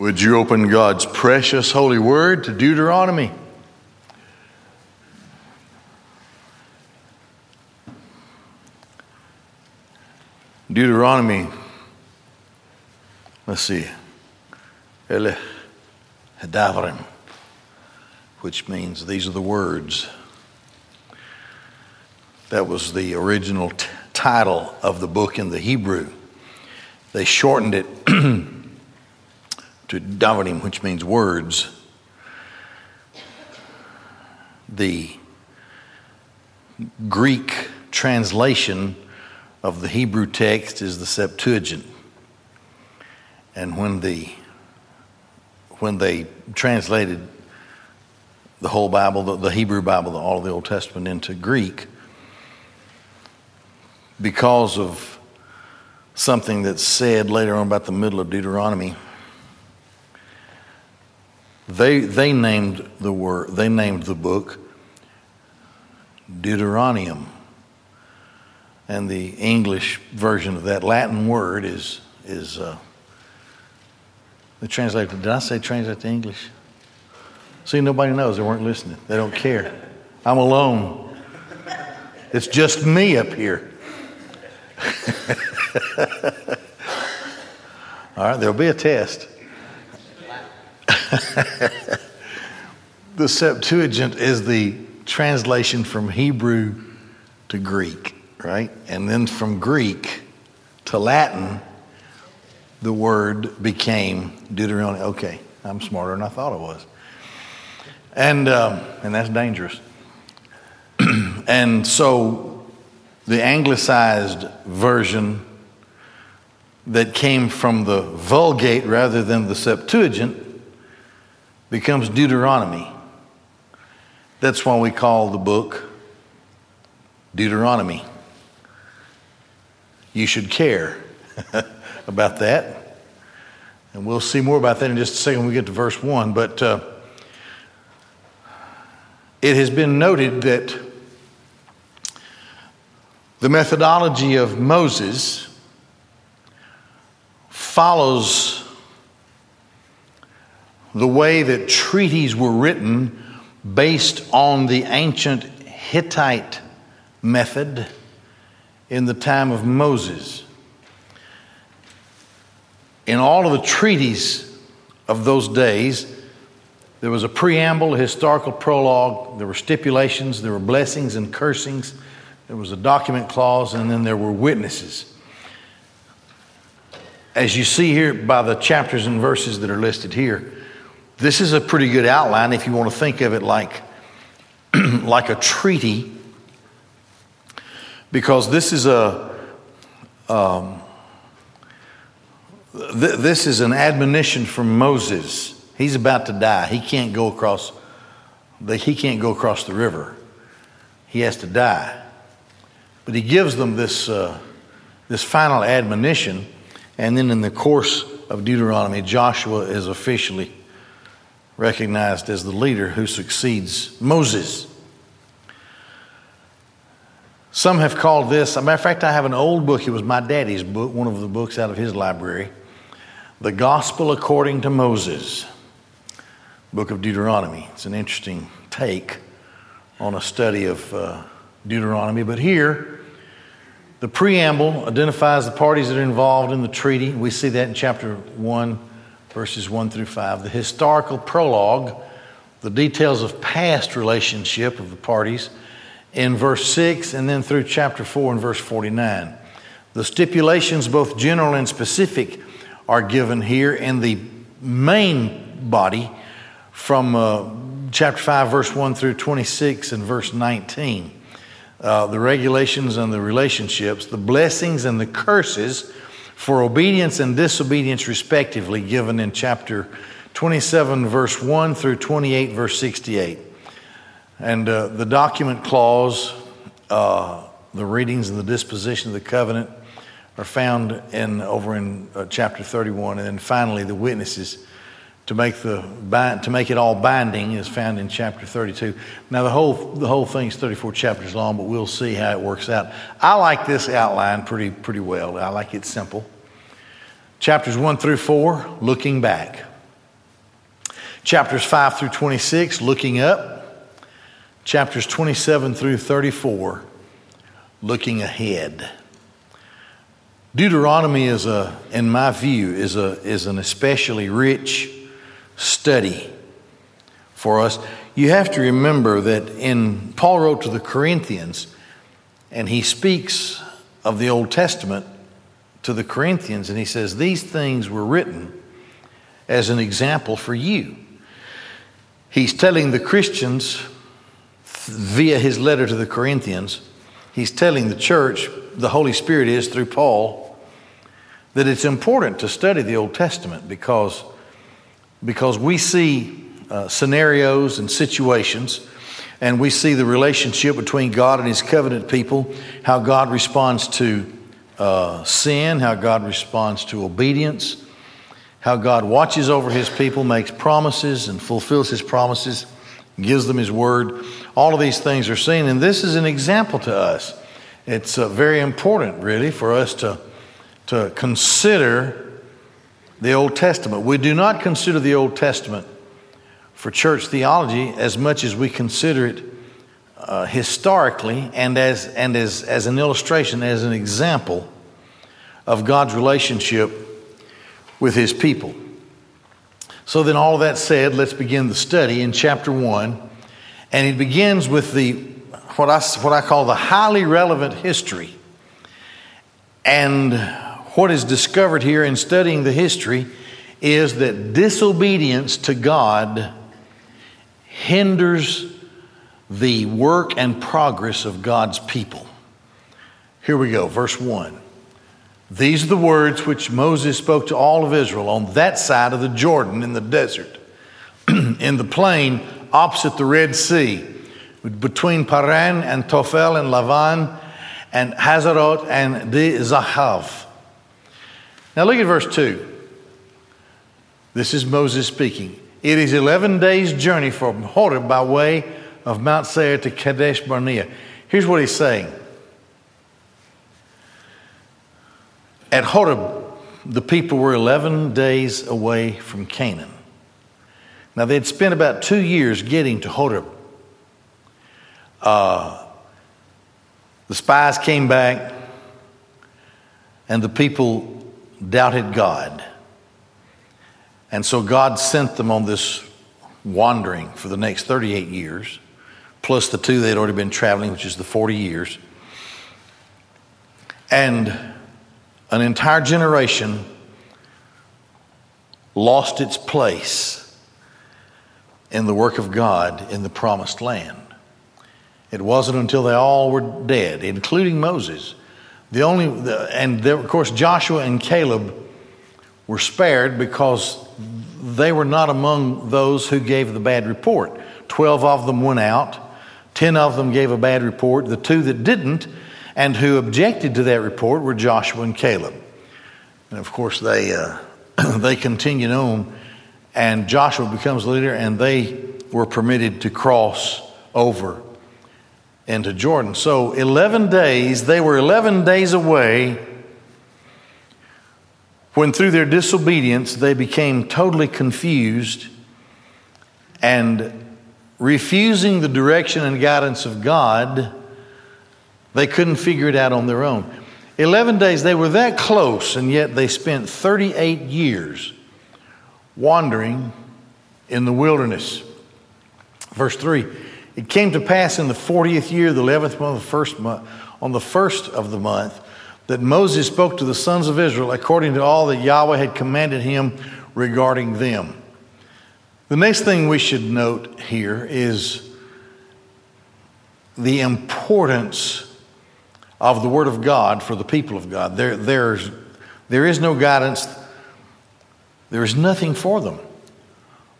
Would you open God's precious holy word to Deuteronomy? Deuteronomy, let's see, Ele Hadavrim, which means these are the words. That was the original t- title of the book in the Hebrew. They shortened it to Davarim, which means words. The Greek translation of the Hebrew text is the Septuagint. And when the when they translated the whole Bible, the, the Hebrew Bible, all of the Old Testament into Greek, because of something that's said later on about the middle of Deuteronomy, they, they named the word, they named the book Deuteronomium. And the English version of that Latin word is, is uh, the translator. Did I say translate to English? See, nobody knows. They weren't listening. They don't care. I'm alone. It's just me up here. All right, there'll be a test. the Septuagint is the translation from Hebrew to Greek, right? And then from Greek to Latin, the word became Deuteronomy. Okay, I'm smarter than I thought I was. And, um, and that's dangerous. and so the anglicized version that came from the Vulgate rather than the Septuagint becomes Deuteronomy. That's why we call the book Deuteronomy. You should care about that. And we'll see more about that in just a second when we get to verse 1. But uh, it has been noted that the methodology of Moses follows the way that treaties were written based on the ancient Hittite method in the time of Moses. In all of the treaties of those days, there was a preamble, a historical prologue, there were stipulations, there were blessings and cursings, there was a document clause, and then there were witnesses. As you see here by the chapters and verses that are listed here, this is a pretty good outline if you want to think of it like, like a treaty, because this is a um, th- this is an admonition from Moses. He's about to die. He can't go across the, he can't go across the river. He has to die. But he gives them this, uh, this final admonition, and then in the course of Deuteronomy, Joshua is officially recognized as the leader who succeeds Moses. Some have called this, a matter of fact, I have an old book. It was my daddy's book, one of the books out of his library, The Gospel According to Moses, book of Deuteronomy. It's an interesting take on a study of uh, Deuteronomy. But here, the preamble identifies the parties that are involved in the treaty. We see that in chapter 1 verses 1 through 5, the historical prologue, the details of past relationship of the parties in verse 6 and then through chapter 4 and verse 49. The stipulations, both general and specific, are given here in the main body from uh, chapter 5, verse 1 through 26 and verse 19. Uh, the regulations and the relationships, the blessings and the curses for obedience and disobedience, respectively, given in chapter 27, verse 1 through 28, verse 68. And uh, the document clause, uh, the readings and the disposition of the covenant are found in over in uh, chapter 31, and then finally the witnesses to make the to make it all binding is found in chapter 32. Now the whole the whole thing is 34 chapters long, but we'll see how it works out. I like this outline pretty pretty well. I like it simple. Chapters 1 through 4, looking back. Chapters 5 through 26, looking up. Chapters 27 through 34, looking ahead. Deuteronomy is a, in my view, is a is an especially rich study for us. You have to remember that in Paul wrote to the Corinthians, and he speaks of the Old Testament to the Corinthians, and he says, These things were written as an example for you. He's telling the Christians via his letter to the Corinthians, he's telling the church, the Holy Spirit is through Paul, that it's important to study the Old Testament because, because we see uh, scenarios and situations and we see the relationship between God and his covenant people, how God responds to uh, sin, how God responds to obedience, how God watches over his people, makes promises, and fulfills his promises, gives them his word. All of these things are seen, and this is an example to us. It's uh, very important, really, for us to, to consider the Old Testament. We do not consider the Old Testament for church theology as much as we consider it uh, historically and, as, and as, as an illustration, as an example of God's relationship with his people. So, then, all that said, let's begin the study in chapter 1. And it begins with the, what I, what I call the highly relevant history. And what is discovered here in studying the history is that disobedience to God hinders the work and progress of God's people. Here we go, verse 1. These are the words which Moses spoke to all of Israel on that side of the Jordan in the desert, in the plain opposite the Red Sea, between Paran and Tophel and Lavan and Hazeroth and Di Zahav. Now look at verse 2. This is Moses speaking. It is 11 days' journey from Horeb by way of Mount Seir to Kadesh Barnea. Here's what he's saying At Horeb, the people were 11 days away from Canaan. Now, they'd spent about two years getting to Horeb. Uh, the spies came back, and the people doubted God. And so God sent them on this wandering for the next 38 years, plus the two they'd already been traveling, which is the 40 years. And an entire generation lost its place in the work of God in the promised land. It wasn't until they all were dead, including Moses. The only, and there, of course, Joshua and Caleb were spared because they were not among those who gave the bad report. Twelve of them went out, ten of them gave a bad report. The two that didn't and who objected to that report were Joshua and Caleb. And of course, they, uh, they continued on, and Joshua becomes leader, and they were permitted to cross over into Jordan. So, 11 days, they were 11 days away when, through their disobedience, they became totally confused and refusing the direction and guidance of God they couldn't figure it out on their own. 11 days, they were that close, and yet they spent 38 years wandering in the wilderness. Verse 3 It came to pass in the 40th year, the 11th month, the first month, on the first of the month, that Moses spoke to the sons of Israel according to all that Yahweh had commanded him regarding them. The next thing we should note here is the importance of the Word of God for the people of God. There, there's, there is no guidance, there is nothing for them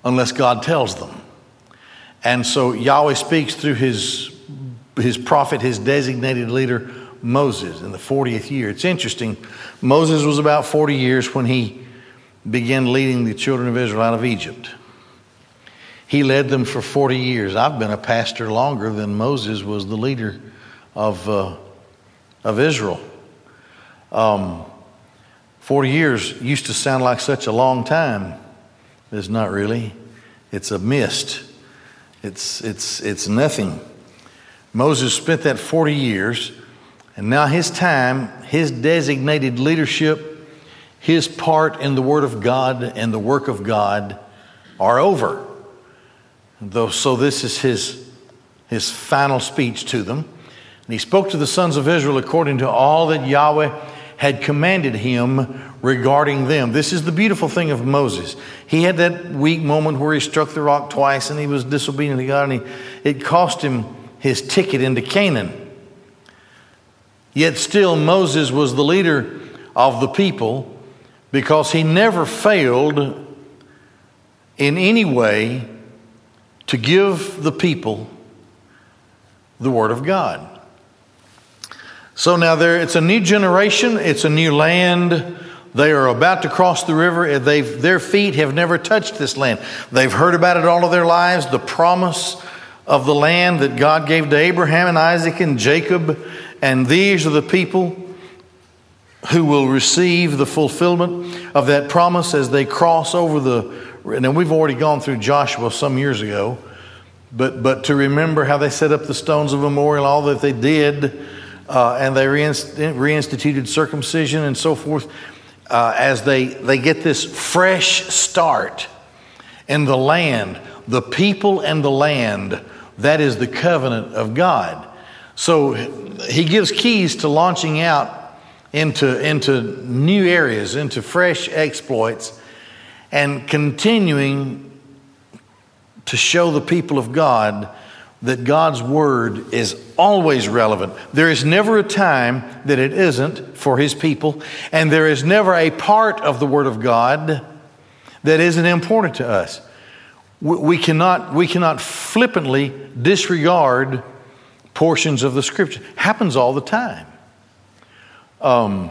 unless God tells them. And so Yahweh speaks through his, his prophet, his designated leader, Moses, in the 40th year. It's interesting. Moses was about 40 years when he began leading the children of Israel out of Egypt. He led them for 40 years. I've been a pastor longer than Moses was the leader of uh, of Israel. Um, 40 years used to sound like such a long time. It's not really. it's a mist. It's, it's, it's nothing. Moses spent that 40 years, and now his time, his designated leadership, his part in the Word of God and the work of God are over. Though, so this is his, his final speech to them. And he spoke to the sons of Israel according to all that Yahweh had commanded him regarding them. This is the beautiful thing of Moses. He had that weak moment where he struck the rock twice and he was disobedient to God, and he, it cost him his ticket into Canaan. Yet still, Moses was the leader of the people because he never failed in any way to give the people the Word of God. So now there, it's a new generation, it's a new land. They are about to cross the river. They've, their feet have never touched this land. They've heard about it all of their lives, the promise of the land that God gave to Abraham and Isaac and Jacob. And these are the people who will receive the fulfillment of that promise as they cross over the. And we've already gone through Joshua some years ago, but, but to remember how they set up the stones of memorial, all that they did, uh, and they reinstituted circumcision and so forth uh, as they, they get this fresh start in the land, the people and the land. That is the covenant of God. So he gives keys to launching out into, into new areas, into fresh exploits, and continuing to show the people of God that God's word is always relevant. There is never a time that it isn't for his people, and there is never a part of the word of God that isn't important to us. We cannot, we cannot flippantly disregard portions of the scripture. Happens all the time. Um,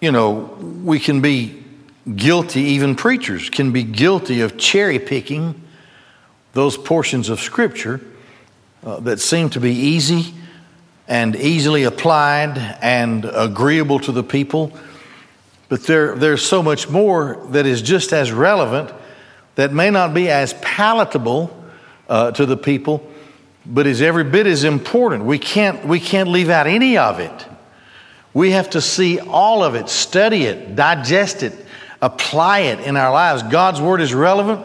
you know, we can be guilty, even preachers can be guilty of cherry picking those portions of Scripture uh, that seem to be easy and easily applied and agreeable to the people. But there, there's so much more that is just as relevant that may not be as palatable uh, to the people, but is every bit as important. We can't, we can't leave out any of it. We have to see all of it, study it, digest it, apply it in our lives. God's Word is relevant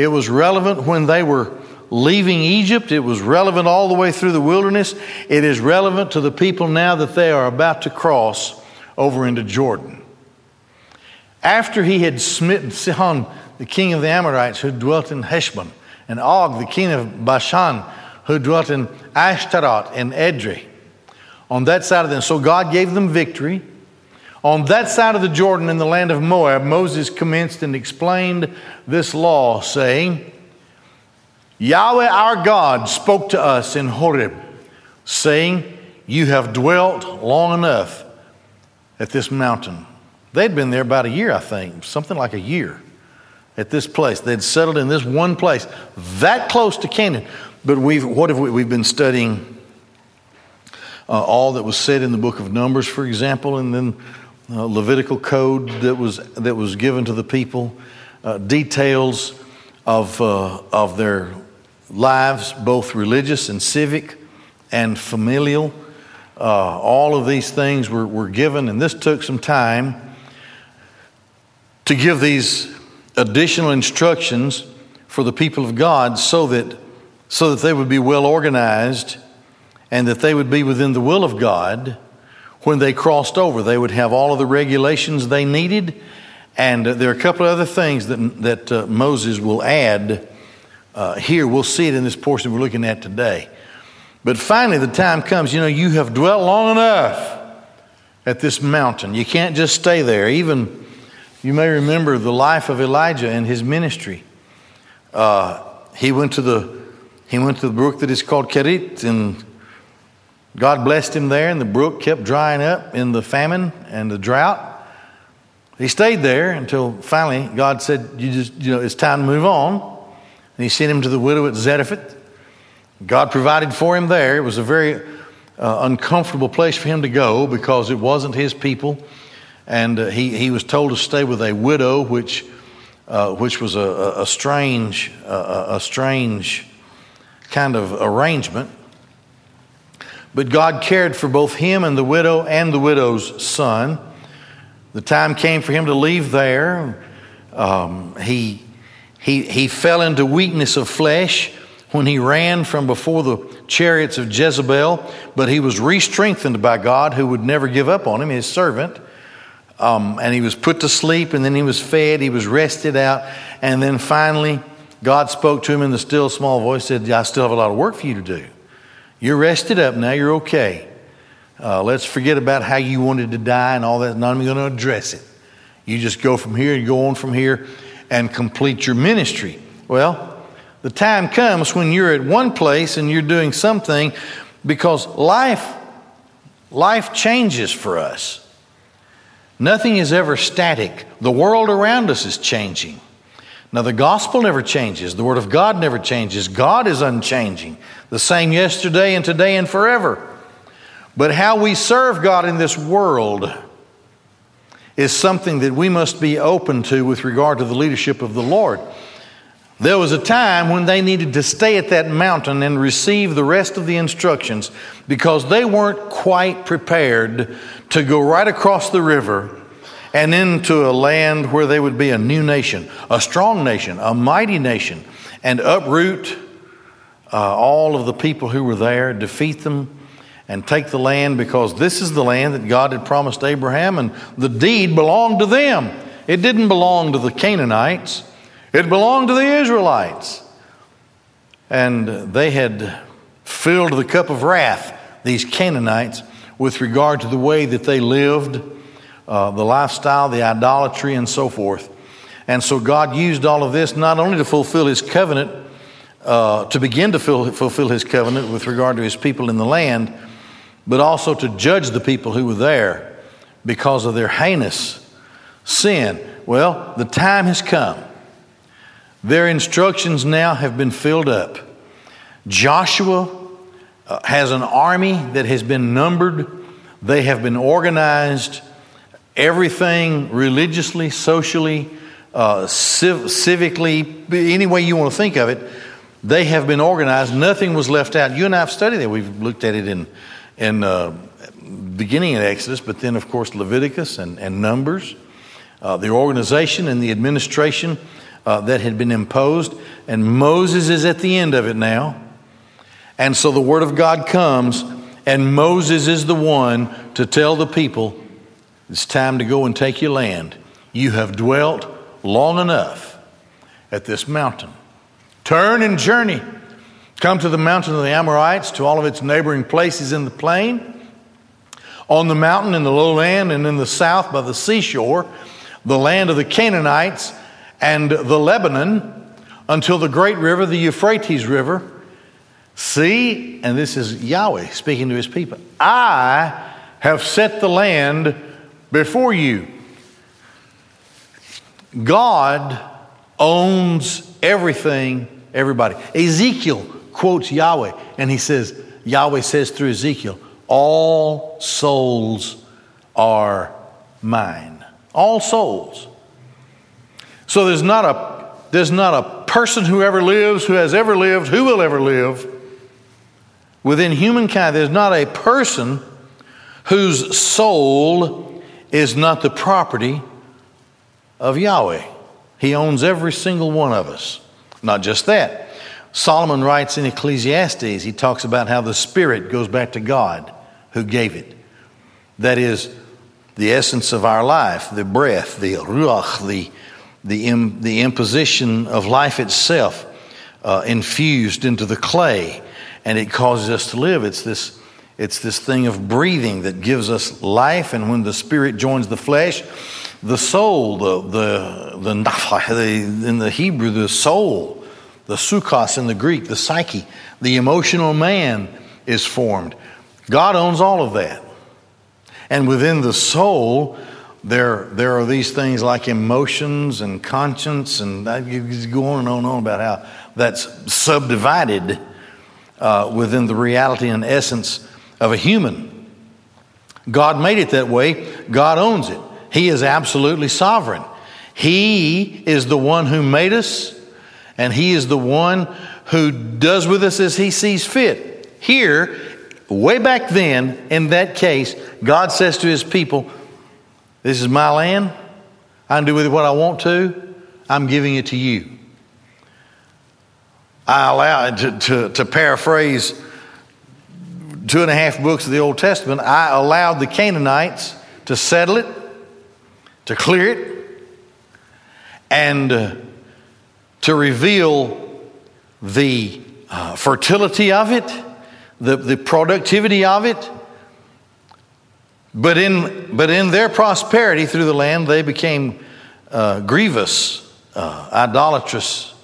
it was relevant when they were leaving Egypt. It was relevant all the way through the wilderness. It is relevant to the people now that they are about to cross over into Jordan. After he had smitten Sihon, the king of the Amorites, who dwelt in Heshbon, and Og, the king of Bashan, who dwelt in Ashtaroth and Edrei, on that side of them. So God gave them victory. On that side of the Jordan in the land of Moab, Moses commenced and explained this law, saying, Yahweh our God spoke to us in Horeb, saying, You have dwelt long enough at this mountain. They'd been there about a year, I think, something like a year at this place. They'd settled in this one place, that close to Canaan. But we've, what have we, we've been studying? Uh, all that was said in the book of Numbers, for example, and then uh, Levitical code that was, that was given to the people, uh, details of, uh, of their lives, both religious and civic and familial. Uh, all of these things were, were given, and this took some time to give these additional instructions for the people of God so that, so that they would be well organized and that they would be within the will of God when they crossed over, they would have all of the regulations they needed. And there are a couple of other things that, that uh, Moses will add uh, here. We'll see it in this portion we're looking at today. But finally, the time comes, you know, you have dwelt long enough at this mountain. You can't just stay there. Even, you may remember the life of Elijah and his ministry. Uh, he went to the he went to the brook that is called Cherith in God blessed him there, and the brook kept drying up in the famine and the drought. He stayed there until finally God said, "You just, you know, it's time to move on." And He sent him to the widow at Zarephath. God provided for him there. It was a very uh, uncomfortable place for him to go because it wasn't his people, and uh, he he was told to stay with a widow, which uh, which was a, a strange, uh, a strange kind of arrangement. But God cared for both him and the widow and the widow's son. The time came for him to leave there. Um, he, he, he fell into weakness of flesh when he ran from before the chariots of Jezebel, but he was re strengthened by God, who would never give up on him, his servant. Um, and he was put to sleep, and then he was fed, he was rested out, and then finally, God spoke to him in the still small voice, said, I still have a lot of work for you to do. You're rested up now, you're okay. Uh, let's forget about how you wanted to die and all that. Not even going to address it. You just go from here, you go on from here, and complete your ministry. Well, the time comes when you're at one place and you're doing something because life life changes for us. Nothing is ever static. The world around us is changing. Now, the gospel never changes. The word of God never changes. God is unchanging, the same yesterday and today and forever. But how we serve God in this world is something that we must be open to with regard to the leadership of the Lord. There was a time when they needed to stay at that mountain and receive the rest of the instructions because they weren't quite prepared to go right across the river and into a land where they would be a new nation, a strong nation, a mighty nation, and uproot uh, all of the people who were there, defeat them, and take the land because this is the land that God had promised Abraham, and the deed belonged to them. It didn't belong to the Canaanites. It belonged to the Israelites. And they had filled the cup of wrath, these Canaanites, with regard to the way that they lived, uh, the lifestyle, the idolatry, and so forth. And so God used all of this not only to fulfill his covenant, uh, to begin to fill, fulfill his covenant with regard to his people in the land, but also to judge the people who were there because of their heinous sin. Well, the time has come their instructions now have been filled up. Joshua uh, has an army that has been numbered, they have been organized, everything religiously, socially, uh, civ- civically, any way you want to think of it, they have been organized. Nothing was left out. You and I have studied that. We've looked at it in, in uh, beginning in Exodus, but then, of course, Leviticus and, and Numbers. Uh, the organization and the administration uh, that had been imposed, and Moses is at the end of it now. And so the word of God comes, and Moses is the one to tell the people it's time to go and take your land. You have dwelt long enough at this mountain. Turn and journey. Come to the mountain of the Amorites, to all of its neighboring places in the plain, on the mountain, in the lowland, and in the south by the seashore, the land of the Canaanites and the Lebanon until the great river, the Euphrates River. See, and this is Yahweh speaking to his people I have set the land before you. God owns everything, everybody. Ezekiel quotes Yahweh, and he says, Yahweh says through Ezekiel, All souls are mine. All souls. So there's not a there's not a person who ever lives, who has ever lived, who will ever live within humankind. There's not a person whose soul is not the property of Yahweh. He owns every single one of us. Not just that. Solomon writes in Ecclesiastes, he talks about how the spirit goes back to God who gave it. That is the essence of our life, the breath, the ruach, the the, Im, the imposition of life itself uh, infused into the clay, and it causes us to live. It's this, it's this thing of breathing that gives us life, and when the spirit joins the flesh, the soul, the, the, the, the in the Hebrew, the soul, the sukkos in the Greek, the psyche, the emotional man is formed. God owns all of that. And within the soul, there, there are these things like emotions and conscience, and I go on and on and on about how that's subdivided uh, within the reality and essence of a human. God made it that way, God owns it. He is absolutely sovereign. He is the one who made us, and He is the one who does with us as He sees fit. Here, way back then, in that case, God says to His people, This is my land. I can do with it what I want to. I'm giving it to you. I allow, to, to, to paraphrase two and a half books of the Old Testament, I allowed the Canaanites to settle it, to clear it, and uh, to reveal the uh, fertility of it, the, the productivity of it. But in, but in their prosperity through the land, they became uh, grievous, uh, idolatrous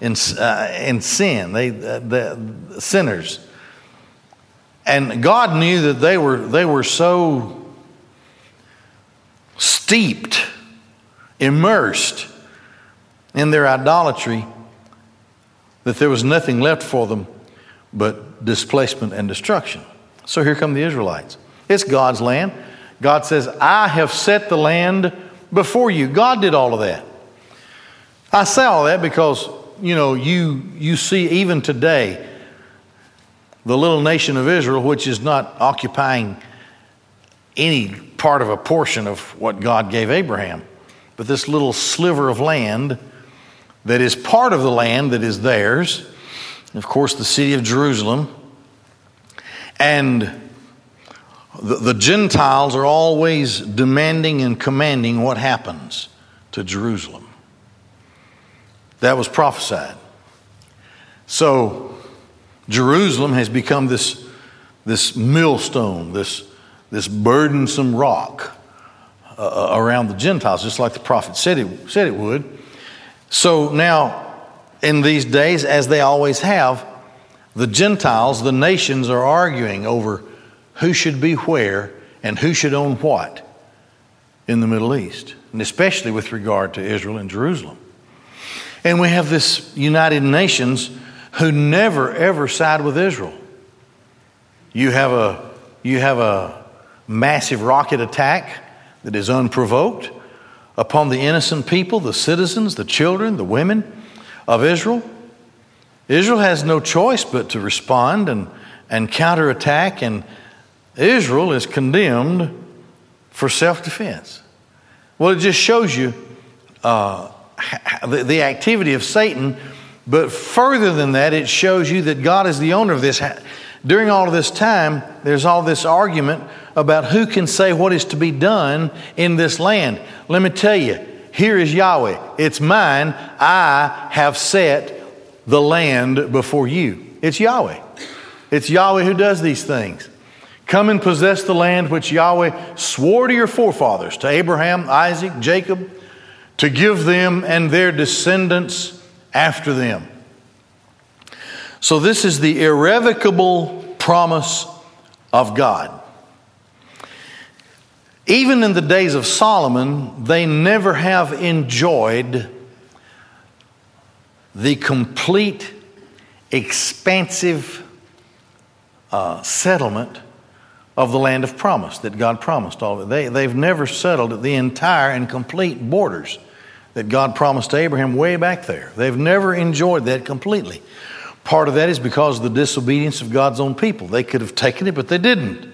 in, uh, in sin, they, the sinners. And God knew that they were, they were so steeped, immersed in their idolatry that there was nothing left for them but displacement and destruction. So here come the Israelites. It's God's land. God says, I have set the land before you. God did all of that. I say all that because, you know, you, you see even today the little nation of Israel, which is not occupying any part of a portion of what God gave Abraham, but this little sliver of land that is part of the land that is theirs, of course, the city of Jerusalem. And the, the Gentiles are always demanding and commanding what happens to Jerusalem. That was prophesied. So, Jerusalem has become this, this millstone, this, this burdensome rock uh, uh, around the Gentiles, just like the prophet said it, said it would. So now, in these days, as they always have, the Gentiles, the nations, are arguing over who should be where and who should own what in the Middle East, and especially with regard to Israel and Jerusalem. And we have this United Nations who never ever side with Israel. You have a, you have a massive rocket attack that is unprovoked upon the innocent people, the citizens, the children, the women of Israel. Israel has no choice but to respond and, and counterattack, and Israel is condemned for self defense. Well, it just shows you uh, the, the activity of Satan but further than that, it shows you that God is the owner of this. During all of this time, there's all this argument about who can say what is to be done in this land. Let me tell you, here is Yahweh. It's mine. I have set the land before you. It's Yahweh. It's Yahweh who does these things. Come and possess the land which Yahweh swore to your forefathers, to Abraham, Isaac, Jacob, to give them and their descendants after them. So, this is the irrevocable promise of God. Even in the days of Solomon, they never have enjoyed the complete, expansive uh, settlement of the land of promise that God promised all. They, they've never settled the entire and complete borders that God promised to Abraham way back there. They've never enjoyed that completely. Part of that is because of the disobedience of God's own people. They could have taken it, but they didn't.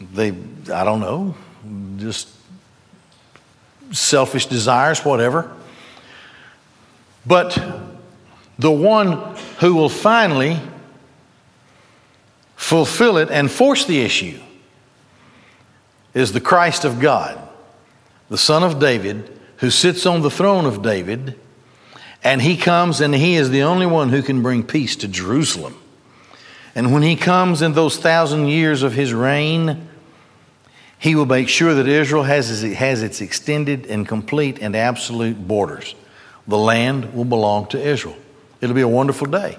They, I don't know, just selfish desires, whatever. But the one who will finally fulfill it and force the issue is the Christ of God, the Son of David who sits on the throne of David, and he comes and he is the only one who can bring peace to Jerusalem. And when he comes in those thousand years of his reign, he will make sure that Israel has, its extended and complete and absolute borders. The land will belong to Israel. It'll be a wonderful day.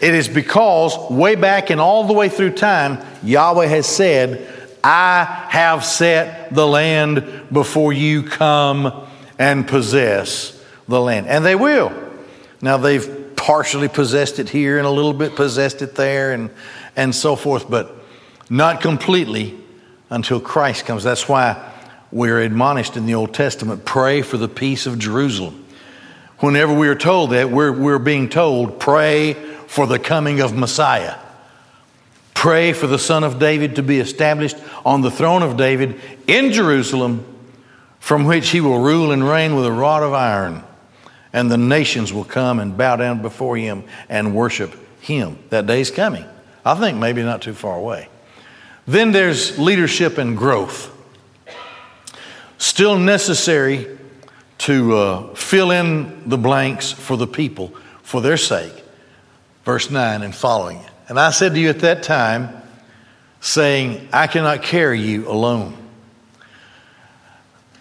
It is because way back and all the way through time, Yahweh has said, I have set the land before you come and possess the land. And they will. Now, they've partially possessed it here and a little bit possessed it there and, and so forth, but not completely until Christ comes. That's why we're admonished in the Old Testament pray for the peace of Jerusalem. Whenever we are told that, we're, we're being told pray for the coming of Messiah. Pray for the Son of David to be established on the throne of David in Jerusalem, from which he will rule and reign with a rod of iron, and the nations will come and bow down before him and worship him. That day's coming. I think maybe not too far away. Then there's leadership and growth. Still necessary to uh, fill in the blanks for the people for their sake. Verse 9 and following. And I said to you at that time, saying, I cannot carry you alone.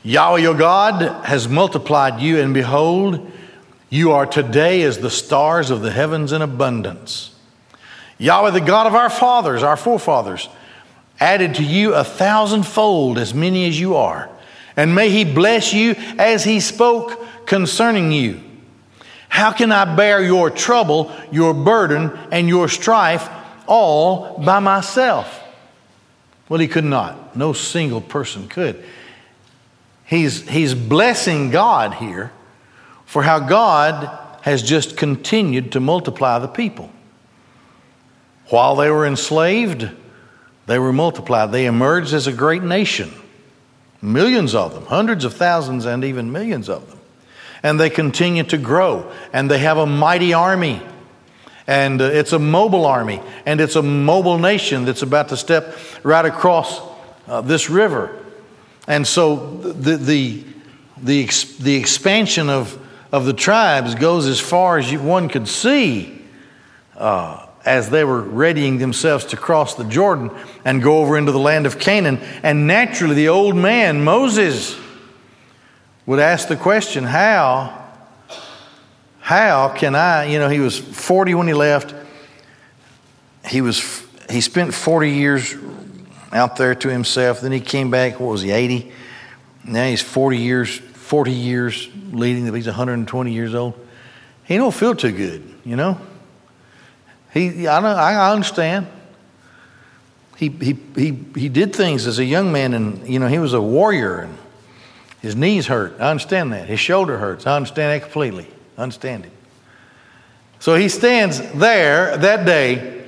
Yahweh your God has multiplied you, and behold, you are today as the stars of the heavens in abundance. Yahweh, the God of our fathers, our forefathers, added to you a thousandfold as many as you are. And may he bless you as he spoke concerning you. How can I bear your trouble, your burden, and your strife all by myself? Well, he could not. No single person could. He's, he's blessing God here for how God has just continued to multiply the people. While they were enslaved, they were multiplied. They emerged as a great nation. Millions of them, hundreds of thousands, and even millions of them and they continue to grow. And they have a mighty army. And uh, it's a mobile army. And it's a mobile nation that's about to step right across uh, this river. And so the, the, the, the expansion of, of the tribes goes as far as you, one could see uh, as they were readying themselves to cross the Jordan and go over into the land of Canaan. And naturally, the old man, Moses, would ask the question, how, how can I, you know, he was 40 when he left. He was, he spent 40 years out there to himself. Then he came back, what was he, 80? Now he's 40 years, 40 years leading, he's 120 years old. He don't feel too good, you know? He, I, I understand. He, he, he, he did things as a young man, and, you know, he was a warrior. And, his knees hurt. I understand that. His shoulder hurts. I understand that completely. I understand it. So he stands there that day.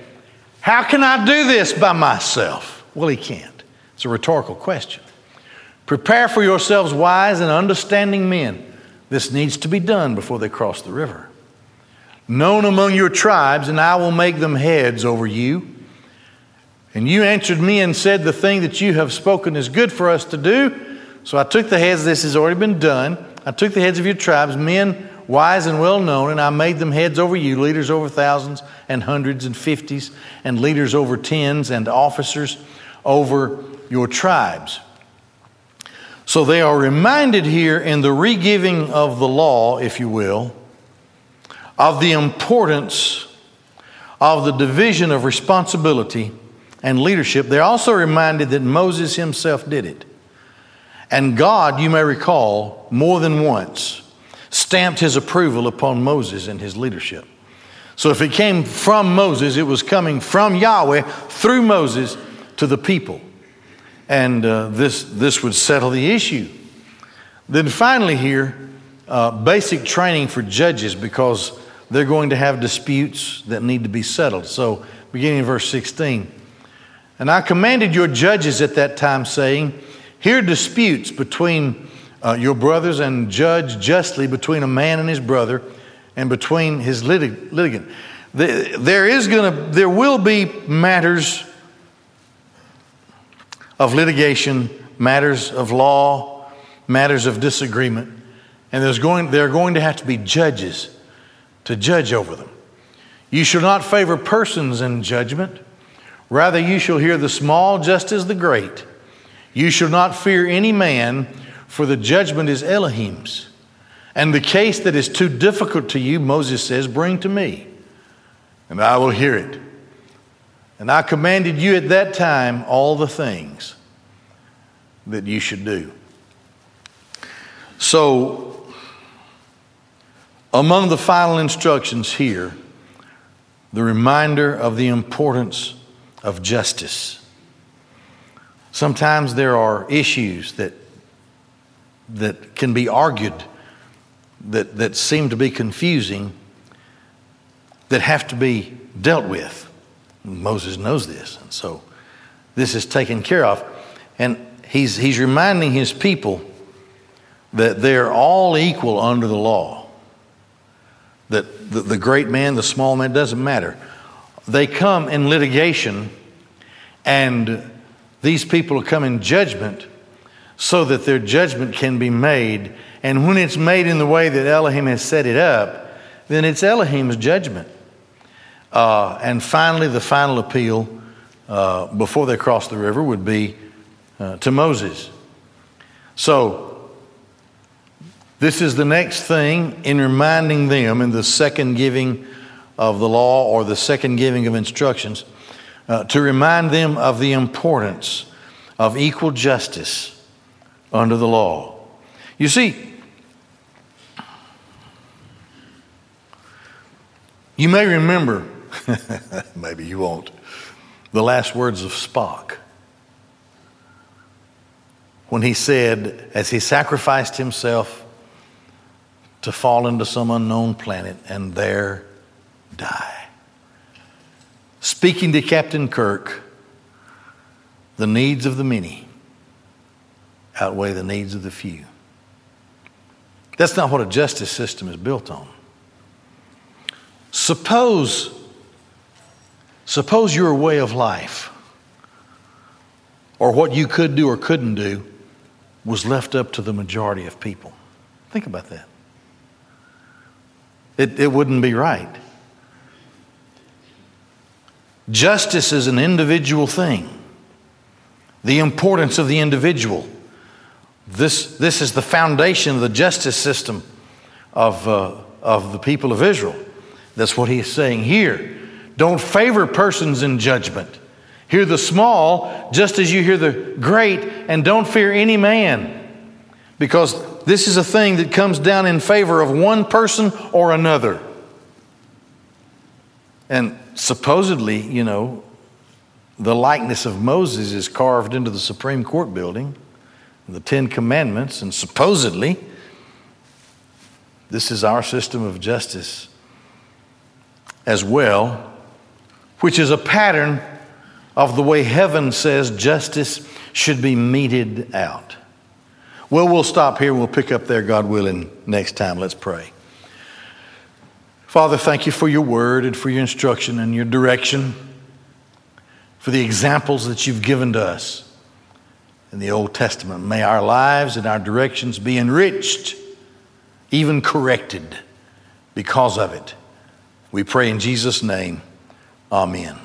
How can I do this by myself? Well, he can't. It's a rhetorical question. Prepare for yourselves wise and understanding men. This needs to be done before they cross the river. Known among your tribes, and I will make them heads over you. And you answered me and said, The thing that you have spoken is good for us to do. So I took the heads, this has already been done. I took the heads of your tribes, men wise and well known, and I made them heads over you, leaders over thousands and hundreds and fifties, and leaders over tens, and officers over your tribes. So they are reminded here in the regiving of the law, if you will, of the importance of the division of responsibility and leadership. They're also reminded that Moses himself did it. And God, you may recall, more than once stamped his approval upon Moses and his leadership. So if it came from Moses, it was coming from Yahweh through Moses to the people. And uh, this, this would settle the issue. Then finally, here, uh, basic training for judges because they're going to have disputes that need to be settled. So, beginning in verse 16. And I commanded your judges at that time, saying, Hear disputes between uh, your brothers and judge justly between a man and his brother and between his litig- litigant. There is going to, there will be matters of litigation, matters of law, matters of disagreement, and there's going, there are going to have to be judges to judge over them. You shall not favor persons in judgment. Rather, you shall hear the small just as the great. You shall not fear any man, for the judgment is Elohim's. And the case that is too difficult to you, Moses says, bring to me, and I will hear it. And I commanded you at that time all the things that you should do. So, among the final instructions here, the reminder of the importance of justice. Sometimes there are issues that that can be argued, that, that seem to be confusing, that have to be dealt with. Moses knows this, and so this is taken care of. And he's, he's reminding his people that they're all equal under the law. That the, the great man, the small man, doesn't matter. They come in litigation, and these people come in judgment so that their judgment can be made. And when it's made in the way that Elohim has set it up, then it's Elohim's judgment. Uh, and finally, the final appeal uh, before they cross the river would be uh, to Moses. So, this is the next thing in reminding them in the second giving of the law or the second giving of instructions uh, to remind them of the importance of equal justice under the law. You see, you may remember, maybe you won't, the last words of Spock when he said, as he sacrificed himself to fall into some unknown planet and there die. Speaking to Captain Kirk, the needs of the many outweigh the needs of the few. That's not what a justice system is built on. Suppose, suppose your way of life, or what you could do or couldn't do, was left up to the majority of people. Think about that. It, it wouldn't be right. Justice is an individual thing. The importance of the individual this, this is the foundation of the justice system of, uh, of the people of Israel. That's what he's saying here. Don't favor persons in judgment. Hear the small just as you hear the great, and don't fear any man. Because this is a thing that comes down in favor of one person or another. And supposedly, you know, the likeness of Moses is carved into the Supreme Court building the Ten Commandments, and supposedly, this is our system of justice as well, which is a pattern of the way heaven says justice should be meted out. Well, we'll stop here we'll pick up there, God willing, next time. Let's pray. Father, thank you for your word and for your instruction and your direction, for the examples that you've given to us in the Old Testament. May our lives and our directions be enriched, even corrected because of it. We pray in Jesus' name. Amen.